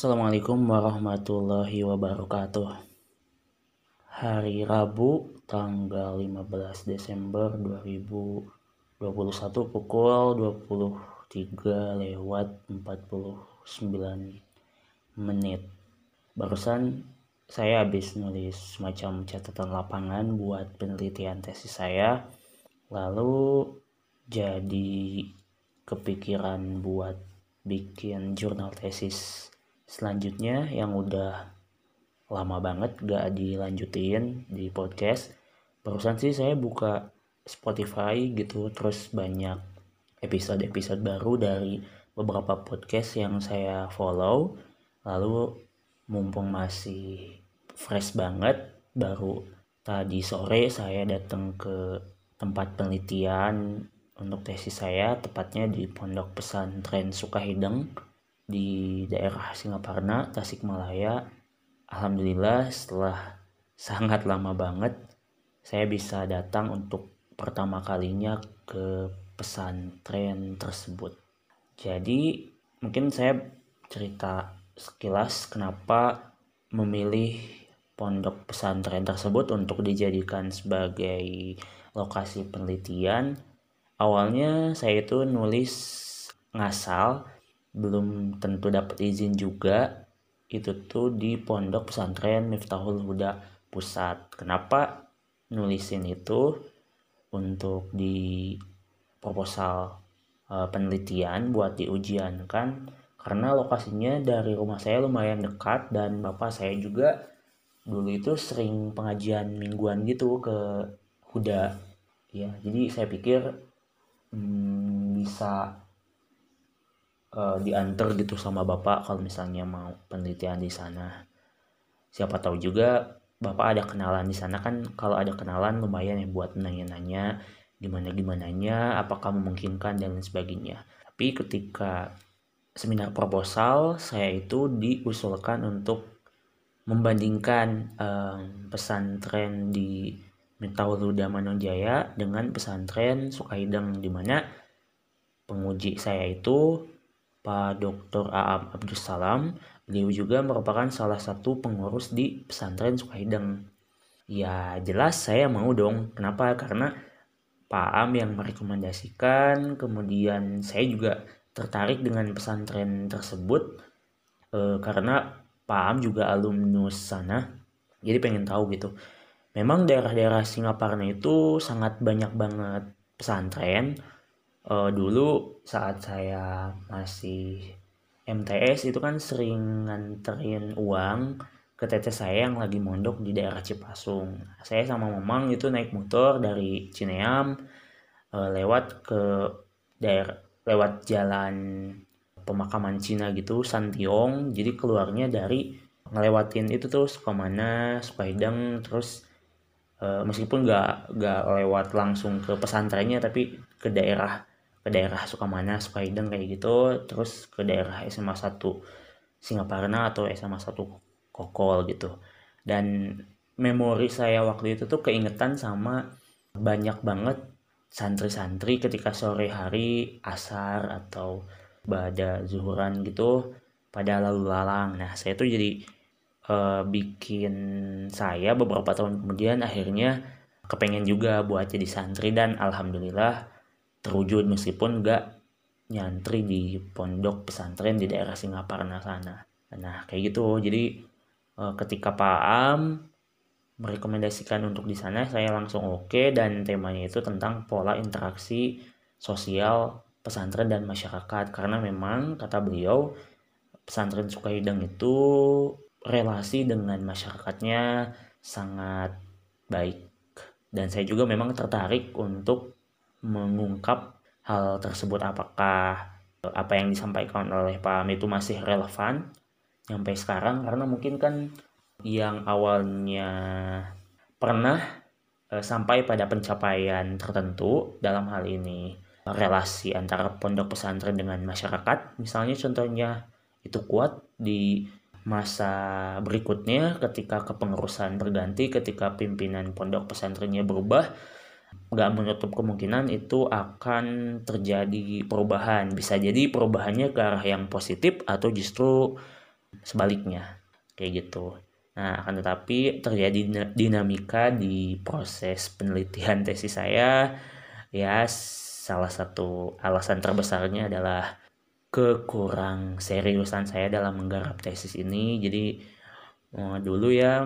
Assalamualaikum warahmatullahi wabarakatuh. Hari Rabu tanggal 15 Desember 2021 pukul 23 lewat 49 menit. Barusan saya habis nulis semacam catatan lapangan buat penelitian tesis saya. Lalu jadi kepikiran buat bikin jurnal tesis selanjutnya yang udah lama banget gak dilanjutin di podcast barusan sih saya buka Spotify gitu terus banyak episode-episode baru dari beberapa podcast yang saya follow. Lalu mumpung masih fresh banget baru tadi sore saya datang ke tempat penelitian untuk tesis saya tepatnya di Pondok Pesantren Sukahideng di daerah Singaparna, Tasikmalaya. Alhamdulillah setelah sangat lama banget saya bisa datang untuk pertama kalinya ke pesantren tersebut. Jadi mungkin saya cerita sekilas kenapa memilih pondok pesantren tersebut untuk dijadikan sebagai lokasi penelitian awalnya saya itu nulis ngasal belum tentu dapat izin juga itu tuh di pondok pesantren Miftahul Huda Pusat. Kenapa nulisin itu? Untuk di proposal e, penelitian buat diujiankan karena lokasinya dari rumah saya lumayan dekat dan bapak saya juga dulu itu sering pengajian mingguan gitu ke Huda. Ya jadi saya pikir hmm, bisa uh, diantar gitu sama bapak kalau misalnya mau penelitian di sana. Siapa tahu juga bapak ada kenalan di sana kan kalau ada kenalan lumayan ya buat nanya-nanya gimana gimana nya apakah memungkinkan dan lain sebagainya. Tapi ketika seminar proposal saya itu diusulkan untuk membandingkan um, pesantren di Miftahul Huda Manonjaya dengan pesantren Sukaideng di mana penguji saya itu Pak Dr. Aam Abdul Salam beliau juga merupakan salah satu pengurus di pesantren Sukaideng. Ya jelas saya mau dong. Kenapa? Karena Pak Am yang merekomendasikan kemudian saya juga tertarik dengan pesantren tersebut e, karena Pak Am juga alumnus sana. Jadi pengen tahu gitu. Memang daerah-daerah Singaparna itu sangat banyak banget pesantren uh, dulu saat saya masih MTS itu kan sering nganterin uang ke tete saya yang lagi mondok di daerah Cipasung. Saya sama Mamang itu naik motor dari Cineam uh, lewat ke daerah lewat jalan pemakaman Cina gitu Santiong. Jadi keluarnya dari ngelewatin itu tuh Sukamana, Sukaideng terus uh, meskipun nggak nggak lewat langsung ke pesantrennya tapi ke daerah daerah Sukamana Sukaideng kayak gitu. Terus ke daerah SMA 1 Singaparna atau SMA 1 Kokol gitu. Dan memori saya waktu itu tuh keingetan sama banyak banget santri-santri ketika sore hari asar atau pada zuhuran gitu pada lalu lalang. Nah saya tuh jadi uh, bikin saya beberapa tahun kemudian akhirnya kepengen juga buat jadi santri dan alhamdulillah terwujud meskipun gak nyantri di pondok pesantren di daerah Singaparna sana. Nah kayak gitu. Jadi uh, ketika Pak Am merekomendasikan untuk di sana saya langsung oke okay, dan temanya itu tentang pola interaksi sosial pesantren dan masyarakat. Karena memang kata beliau pesantren Sukahideng itu relasi dengan masyarakatnya sangat baik. Dan saya juga memang tertarik untuk mengungkap hal tersebut apakah apa yang disampaikan oleh Pak Am itu masih relevan sampai sekarang? Karena mungkin kan yang awalnya pernah e, sampai pada pencapaian tertentu dalam hal ini relasi antara pondok pesantren dengan masyarakat. Misalnya contohnya itu kuat di masa berikutnya ketika kepengurusan berganti ketika pimpinan pondok pesantrennya berubah nggak menutup kemungkinan itu akan terjadi perubahan. Bisa jadi perubahannya ke arah yang positif atau justru sebaliknya. Kayak gitu. Nah akan tetapi terjadi dinamika di proses penelitian tesis saya. Ya salah satu alasan terbesarnya adalah kekurang seriusan saya dalam menggarap tesis ini. Jadi uh, dulu ya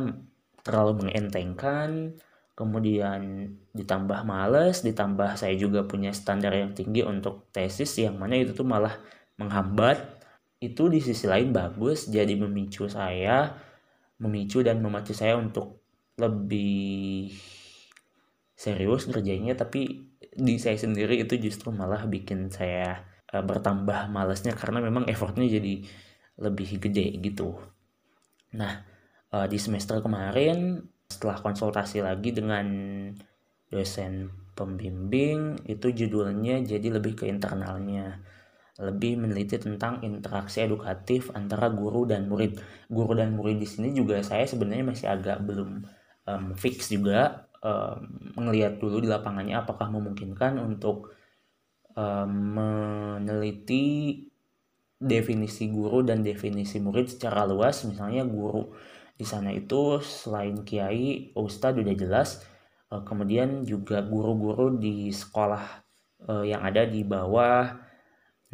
terlalu mengentengkan kemudian ditambah males ditambah saya juga punya standar yang tinggi untuk tesis yang mana itu tuh malah menghambat. Itu di sisi lain bagus jadi memicu saya memicu dan memacu saya untuk lebih serius ngerjainnya. Tapi di saya sendiri itu justru malah bikin saya uh, bertambah malesnya karena memang effortnya jadi lebih gede gitu. Nah uh, di semester kemarin setelah konsultasi lagi dengan dosen pembimbing itu judulnya jadi lebih ke internalnya. Lebih meneliti tentang interaksi edukatif antara guru dan murid. Guru dan murid di sini juga saya sebenarnya masih agak belum um, fix juga um, dulu di lapangannya apakah memungkinkan untuk um, meneliti definisi guru dan definisi murid secara luas. Misalnya guru di sana itu selain kiai ustadz udah jelas uh, kemudian juga guru-guru di sekolah uh, yang ada di bawah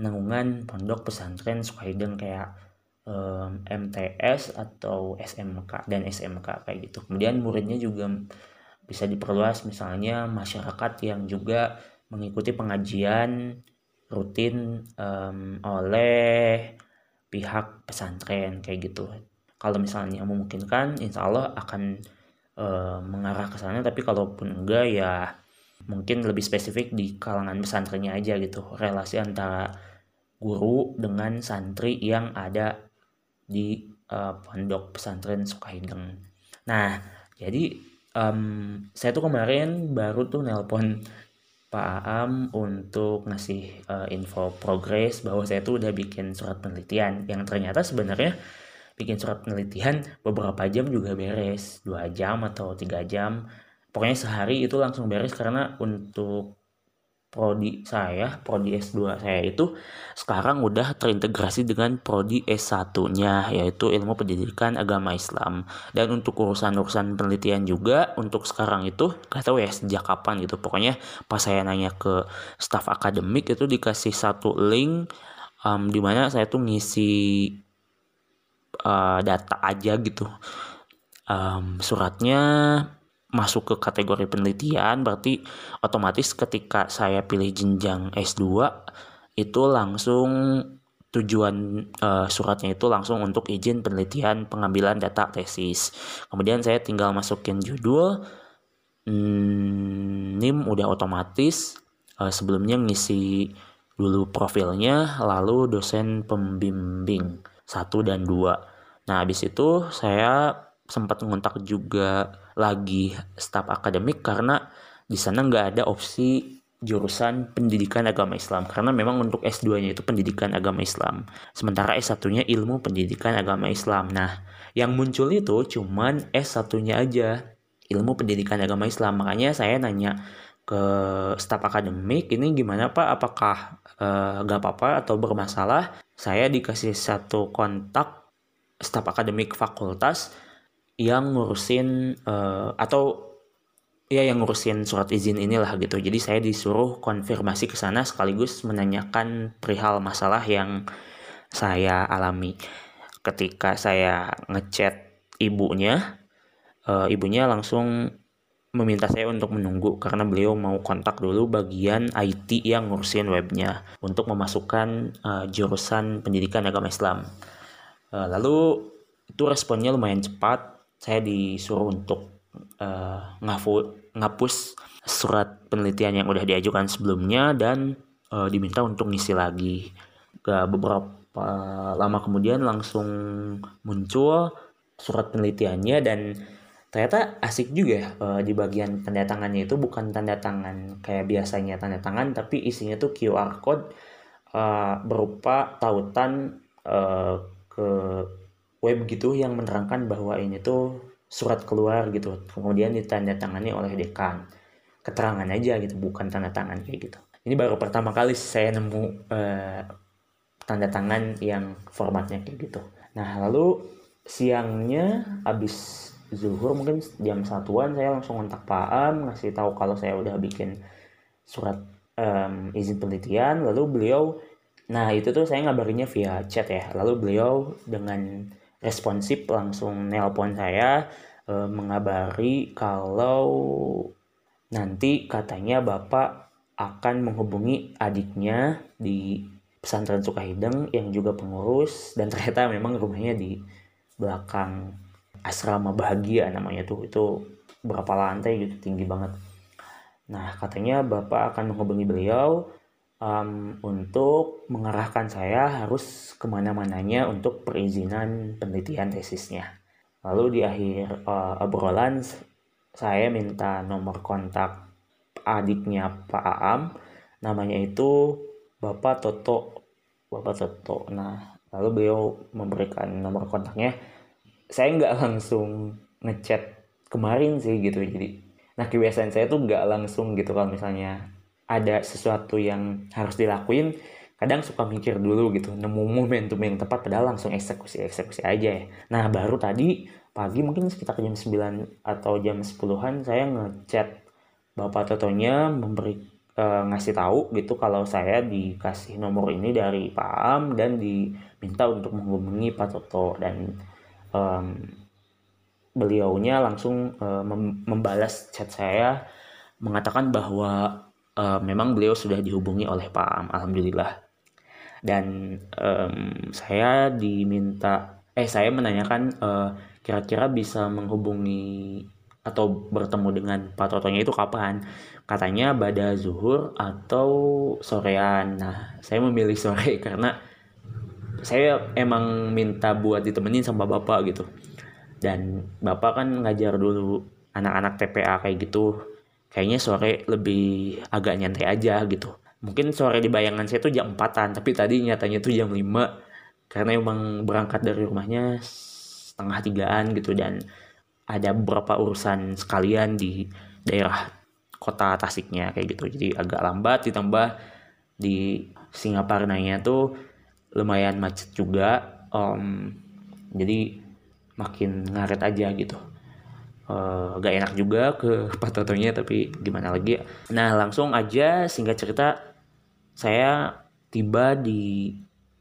naungan pondok pesantren Suhaiden kayak um, MTS atau SMK dan SMK kayak gitu. Kemudian muridnya juga bisa diperluas misalnya masyarakat yang juga mengikuti pengajian rutin um, oleh pihak pesantren kayak gitu kalau misalnya memungkinkan insya Allah akan e, mengarah ke sana. Tapi kalaupun enggak ya mungkin lebih spesifik di kalangan pesantrennya aja gitu. Relasi antara guru dengan santri yang ada di e, pondok pesantren Sukahideng nah jadi um, saya tuh kemarin baru tuh nelpon Pak Aam untuk ngasih uh, info progres bahwa saya tuh udah bikin surat penelitian yang ternyata sebenarnya bikin surat penelitian beberapa jam juga beres dua jam atau tiga jam pokoknya sehari itu langsung beres karena untuk prodi saya, prodi S2 saya itu sekarang udah terintegrasi dengan prodi S1-nya yaitu ilmu pendidikan agama Islam. Dan untuk urusan-urusan penelitian juga untuk sekarang itu gak tahu ya sejak kapan gitu. Pokoknya pas saya nanya ke staf akademik itu dikasih satu link um, di mana saya tuh ngisi uh, data aja gitu. Um, suratnya masuk ke kategori penelitian berarti otomatis ketika saya pilih jenjang S2 itu langsung tujuan uh, suratnya itu langsung untuk izin penelitian pengambilan data tesis. Kemudian saya tinggal masukin judul hmm, NIM udah otomatis uh, sebelumnya ngisi dulu profilnya lalu dosen pembimbing satu dan dua Nah, habis itu saya sempat ngontak juga lagi staf akademik karena di sana nggak ada opsi jurusan pendidikan agama Islam karena memang untuk S2-nya itu pendidikan agama Islam. Sementara S1-nya ilmu pendidikan agama Islam. Nah, yang muncul itu cuman S1-nya aja ilmu pendidikan agama Islam. Makanya saya nanya ke staf akademik ini gimana Pak? Apakah uh, apa-apa atau bermasalah? Saya dikasih satu kontak staf akademik fakultas yang ngurusin uh, atau ya yang ngurusin surat izin inilah gitu. Jadi saya disuruh konfirmasi ke sana sekaligus menanyakan perihal masalah yang saya alami. Ketika saya ngechat ibunya, uh, ibunya langsung meminta saya untuk menunggu karena beliau mau kontak dulu bagian IT yang ngurusin webnya untuk memasukkan uh, jurusan pendidikan agama Islam. Uh, lalu itu responnya lumayan cepat. Saya disuruh untuk uh, ngapus surat penelitian yang udah diajukan sebelumnya dan uh, diminta untuk ngisi lagi. Gak beberapa lama kemudian langsung muncul surat penelitiannya dan ternyata asik juga ya uh, di bagian tanda tangannya itu bukan tanda tangan kayak biasanya tanda tangan tapi isinya tuh QR code uh, berupa tautan uh, ke web gitu yang menerangkan bahwa ini tuh surat keluar gitu. Kemudian ditandatangani oleh dekan. Keterangan aja gitu bukan tanda tangan kayak gitu. Ini baru pertama kali saya nemu uh, tanda tangan yang formatnya kayak gitu. Nah lalu siangnya abis zuhur mungkin jam satuan saya langsung kontak Pak Am ngasih tahu kalau saya udah bikin surat um, izin penelitian. Lalu beliau nah itu tuh saya ngabarinnya via chat ya. Lalu beliau dengan responsif langsung nelpon saya e, mengabari kalau nanti katanya bapak akan menghubungi adiknya di pesantren Sukahideng yang juga pengurus dan ternyata memang rumahnya di belakang asrama bahagia namanya tuh itu berapa lantai gitu tinggi banget nah katanya bapak akan menghubungi beliau um, untuk mengarahkan saya harus ke mana-mananya untuk perizinan penelitian tesisnya. Lalu di akhir uh, obrolan saya minta nomor kontak adiknya Pak Aam, namanya itu Bapak Toto. Bapak Toto. Nah, lalu beliau memberikan nomor kontaknya. Saya nggak langsung ngechat kemarin sih gitu, jadi nah kebiasaan saya tuh nggak langsung gitu kalau misalnya ada sesuatu yang harus dilakuin kadang suka mikir dulu gitu nemu momentum yang tepat padahal langsung eksekusi eksekusi aja ya. Nah baru tadi pagi mungkin sekitar jam 9 atau jam 10-an saya ngechat bapak Totonya memberi e, ngasih tahu gitu kalau saya dikasih nomor ini dari Pak Am dan diminta untuk menghubungi Pak Toto dan um, beliaunya langsung uh, membalas chat saya mengatakan bahwa uh, memang beliau sudah dihubungi oleh Pak Am, alhamdulillah. Dan um, saya diminta, eh saya menanyakan eh, kira-kira bisa menghubungi atau bertemu dengan Pak Totonya itu kapan? Katanya pada zuhur atau sorean. Nah, saya memilih sore karena saya emang minta buat ditemenin sama bapak gitu. Dan bapak kan ngajar dulu anak-anak TPA kayak gitu. Kayaknya sore lebih agak nyantai aja gitu. Mungkin sore di bayangan saya tuh jam 4 tapi tadi nyatanya tuh jam 5 karena emang berangkat dari rumahnya setengah tigaan gitu dan ada beberapa urusan sekalian di daerah kota Tasiknya kayak gitu. Jadi agak lambat ditambah di Singaparnanya tuh lumayan macet juga um, jadi makin ngaret aja gitu. Uh, gak enak juga ke Pak Totonya tapi gimana lagi nah langsung aja singkat cerita saya tiba di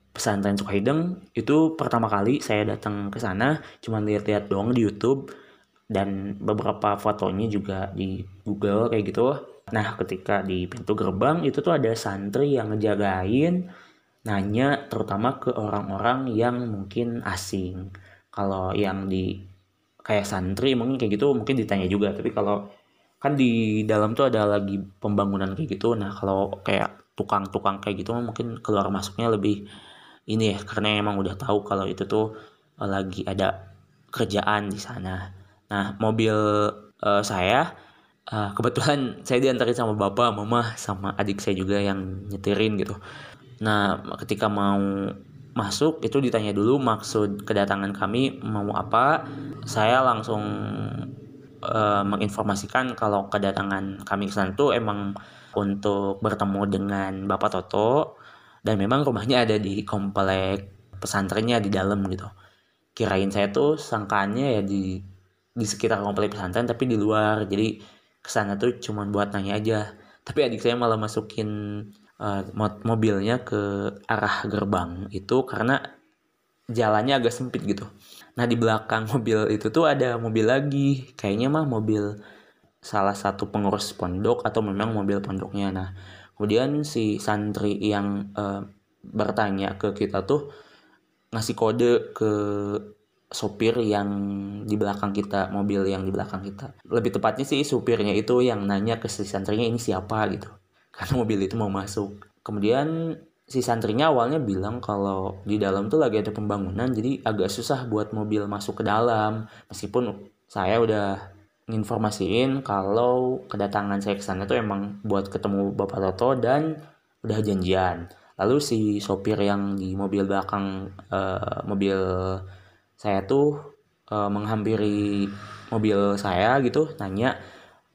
pesantren Sukaideng itu pertama kali saya datang ke sana cuma lihat-lihat doang di YouTube dan beberapa fotonya juga di Google kayak gitu. Nah ketika di pintu gerbang itu tuh ada santri yang ngejagain nanya terutama ke orang-orang yang mungkin asing. Kalau yang di kayak santri mungkin kayak gitu mungkin ditanya juga. Tapi kalau kan di dalam tuh ada lagi pembangunan kayak gitu. Nah kalau kayak tukang-tukang kayak gitu mungkin keluar masuknya lebih ini ya. Karena emang udah tahu kalau itu tuh uh, lagi ada kerjaan di sana. Nah mobil uh, saya uh, kebetulan saya diantarin sama bapak mama sama adik saya juga yang nyetirin gitu nah ketika mau masuk itu ditanya dulu maksud kedatangan kami mau apa? Saya langsung uh, menginformasikan kalau kedatangan kami ke sana itu emang untuk bertemu dengan Bapak Toto dan memang rumahnya ada di komplek pesantrennya di dalam gitu. Kirain saya tuh sangkaannya ya di di sekitar komplek pesantren tapi di luar. Jadi ke sana tuh cuma buat nanya aja. Tapi adik saya malah masukin uh, mobilnya ke arah gerbang itu karena jalannya agak sempit gitu. Nah di belakang mobil itu tuh ada mobil lagi, kayaknya mah mobil salah satu pengurus pondok atau memang mobil pondoknya. Nah kemudian si santri yang uh, bertanya ke kita tuh ngasih kode ke sopir yang di belakang kita, mobil yang di belakang kita. Lebih tepatnya sih supirnya itu yang nanya ke si santrinya ini siapa gitu karena mobil itu mau masuk. Kemudian si santrinya awalnya bilang kalau di dalam tuh lagi ada pembangunan jadi agak susah buat mobil masuk ke dalam. Meskipun saya udah nginformasiin kalau kedatangan saya ke sana tuh emang buat ketemu Bapak Toto dan udah janjian. Lalu si sopir yang di mobil belakang uh, mobil saya tuh uh, menghampiri mobil saya gitu nanya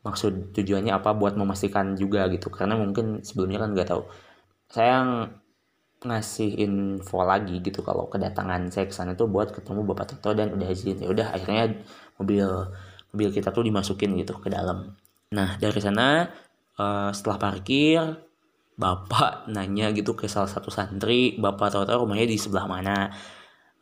maksud tujuannya apa buat memastikan juga gitu. Karena mungkin sebelumnya kan nggak tahu. Saya ngasih info lagi gitu kalau kedatangan saya ke sana tuh buat ketemu Bapak Toto dan udah izin. Ya udah akhirnya mobil mobil kita tuh dimasukin gitu ke dalam. Nah dari sana uh, setelah parkir bapak nanya gitu ke salah satu santri bapak Toto rumahnya di sebelah mana?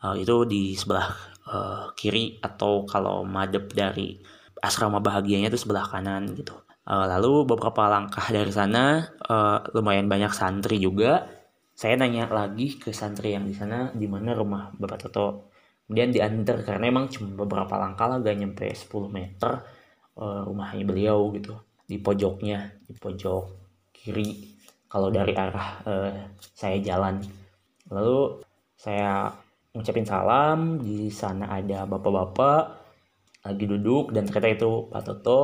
Uh, itu di sebelah uh, kiri atau kalau madep dari asrama bahagianya itu sebelah kanan gitu Uh, lalu beberapa langkah dari sana uh, lumayan banyak santri juga. Saya nanya lagi ke santri yang di sana di mana rumah Bapak Toto. Kemudian diantar karena emang cuma beberapa langkah lah gak nyampe 10 meter uh, rumahnya beliau gitu di pojoknya di pojok kiri kalau dari arah uh, saya jalan. Lalu saya ngucapin salam di sana ada bapak-bapak lagi duduk dan ternyata itu Pak Toto.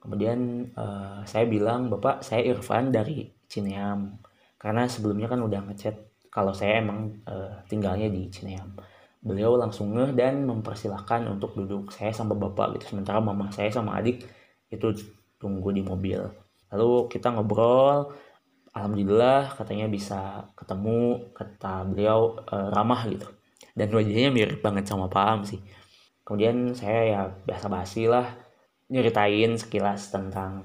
Kemudian uh, saya bilang bapak saya Irfan dari Cineam. Karena sebelumnya kan udah ngechat kalau saya emang uh, tinggalnya di Cineam. Beliau langsung ngeh dan mempersilahkan untuk duduk saya sama bapak gitu. Sementara mama saya sama adik itu tunggu di mobil. Lalu kita ngobrol. Alhamdulillah katanya bisa ketemu. Kata beliau uh, ramah gitu. Dan wajahnya mirip banget sama Pak Am sih kemudian saya ya biasa basi lah nyeritain sekilas tentang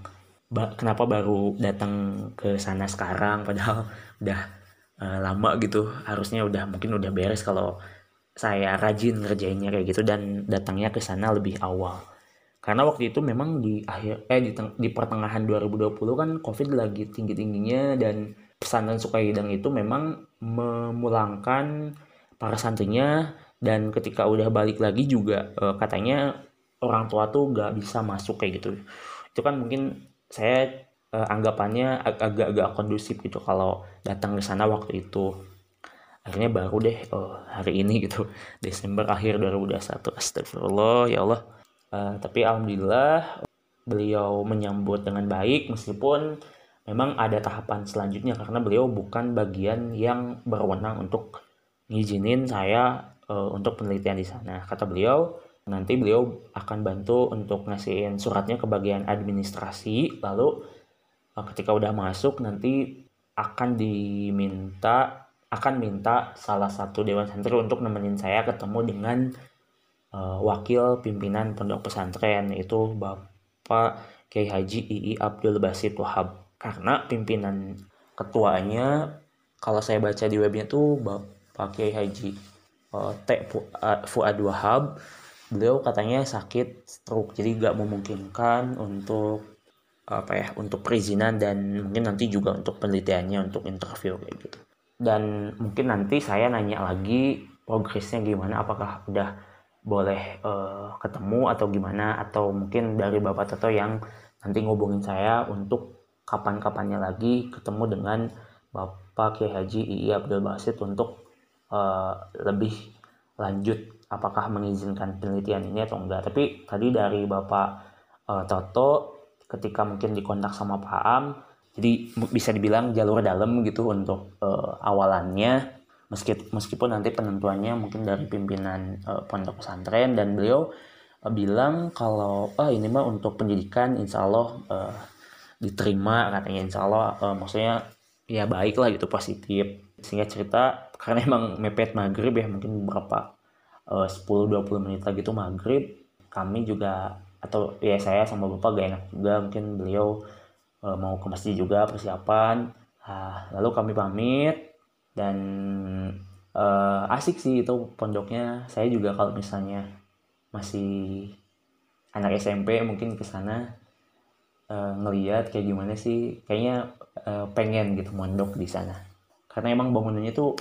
ba kenapa baru datang ke sana sekarang padahal udah uh, lama gitu. Harusnya udah mungkin udah beres kalau saya rajin ngerjainnya kayak gitu dan datangnya ke sana lebih awal. Karena waktu itu memang di akhir eh di, di pertengahan 2020 kan covid lagi tinggi tingginya dan pesantren Sukaidang itu memang memulangkan para santrinya dan ketika udah balik lagi juga uh, katanya orang tua tuh gak bisa masuk kayak gitu. Itu kan mungkin saya uh, anggapannya agak-agak kondusif gitu kalau datang ke sana waktu itu. Akhirnya baru deh oh, hari ini gitu. Desember akhir 2021 astagfirullah ya Allah. Uh, tapi alhamdulillah beliau menyambut dengan baik meskipun memang ada tahapan selanjutnya karena beliau bukan bagian yang berwenang untuk ngizinin saya uh, untuk penelitian di sana. Kata beliau nanti beliau akan bantu untuk ngasihin suratnya ke bagian administrasi lalu eh, ketika udah masuk nanti akan diminta akan minta salah satu dewan santri untuk nemenin saya ketemu dengan uh, wakil pimpinan pondok pesantren yaitu Bapak Kiai Haji II Abdul Basit Wahab. Karena pimpinan ketuanya kalau saya baca di webnya tuh Bapak Kiai Haji uh, T Fuad Wahab beliau katanya sakit stroke jadi gak memungkinkan untuk apa ya untuk perizinan dan mungkin nanti juga untuk penelitiannya untuk interview kayak gitu. Dan mungkin nanti saya nanya lagi progresnya gimana apakah udah boleh uh, ketemu atau gimana atau mungkin dari bapak Toto yang nanti ngubungin saya untuk kapan-kapannya lagi ketemu dengan Bapak Kiai Haji Iya Abdul Basit untuk uh, lebih lanjut apakah mengizinkan penelitian ini atau enggak. Tapi tadi dari bapak uh, Toto ketika mungkin dikontak sama Pak Am jadi bisa dibilang jalur dalam gitu untuk uh, awalannya meskipun meskipun nanti penentuannya mungkin dari pimpinan uh, pondok pesantren dan beliau uh, bilang kalau ah ini mah untuk pendidikan insya Allah uh, diterima katanya insya Allah uh, maksudnya ya baik lah gitu positif. Sehingga cerita karena emang mepet maghrib ya mungkin beberapa Eh, uh, 10-20 menit lagi itu maghrib. Kami juga atau ya saya sama bapak gak enak juga mungkin beliau uh, mau ke masjid juga persiapan. Uh, lalu kami pamit dan uh, asik sih itu pondoknya. Saya juga kalau misalnya masih anak SMP mungkin ke sana uh, ngeliat kayak gimana sih. Kayaknya uh, pengen gitu mondok di sana. Karena emang bangunannya tuh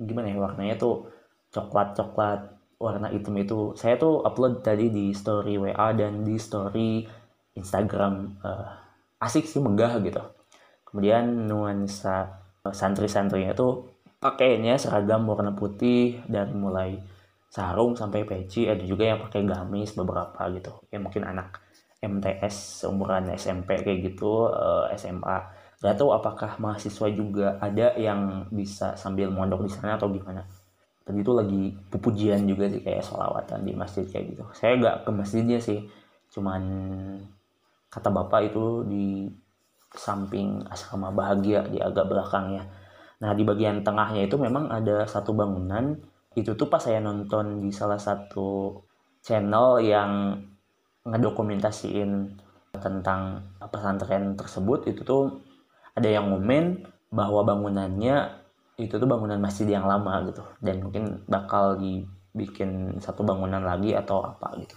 gimana ya warnanya tuh coklat coklat warna hitam itu. Saya tuh upload tadi di story WA dan di story Instagram uh, asik sih megah gitu. Kemudian nuansa santri-santrinya tuh pakainya seragam warna putih dan mulai sarung sampai peci. Ada juga yang pakai gamis beberapa gitu. Ya mungkin anak MTS seumuran SMP kayak gitu uh, eh, SMA gak tahu apakah mahasiswa juga ada yang bisa sambil mondok di sana atau gimana. Tadi itu lagi pupujian juga sih kayak sholawatan di masjid kayak gitu. Saya nggak ke masjidnya sih cuman kata bapak itu di samping asrama bahagia di agak belakangnya. Nah di bagian tengahnya itu memang ada satu bangunan. Itu tuh pas saya nonton di salah satu channel yang ngedokumentasiin tentang pesantren tersebut itu tuh ada yang ngomen bahwa bangunannya itu tuh bangunan masjid yang lama gitu. Dan mungkin bakal dibikin satu bangunan lagi atau apa gitu.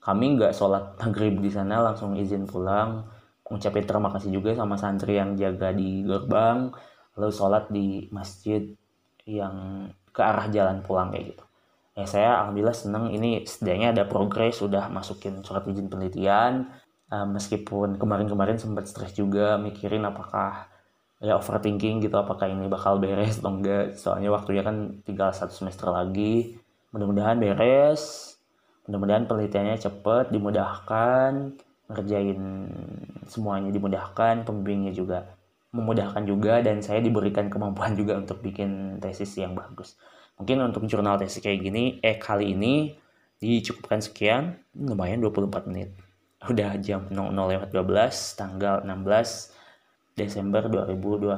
Kami nggak sholat maghrib di sana langsung izin pulang ngucapin terima kasih juga sama santri yang jaga di gerbang lalu sholat di masjid yang ke arah jalan pulang kayak gitu. Ya saya alhamdulillah seneng ini setidaknya ada progres sudah masukin surat izin penelitian uh, meskipun kemarin-kemarin sempat stres juga mikirin apakah ya overthinking gitu apakah ini bakal beres atau enggak. Soalnya waktunya kan tinggal satu semester lagi. Mudah-mudahan beres mudah-mudahan penelitiannya cepet dimudahkan ngerjain semuanya dimudahkan pembimbingnya juga memudahkan juga dan saya diberikan kemampuan juga untuk bikin tesis yang bagus. Mungkin untuk jurnal tesis kayak gini eh kali ini dicukupkan sekian lumayan 24 menit udah jam 00 lewat 12 tanggal 16 Desember 2021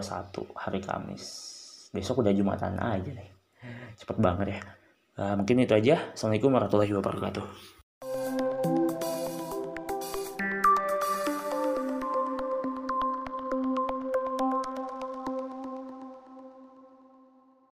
hari Kamis. Besok udah Jumatan aja nih. Cepet banget ya. Uh, mungkin itu aja. Assalamualaikum warahmatullahi wabarakatuh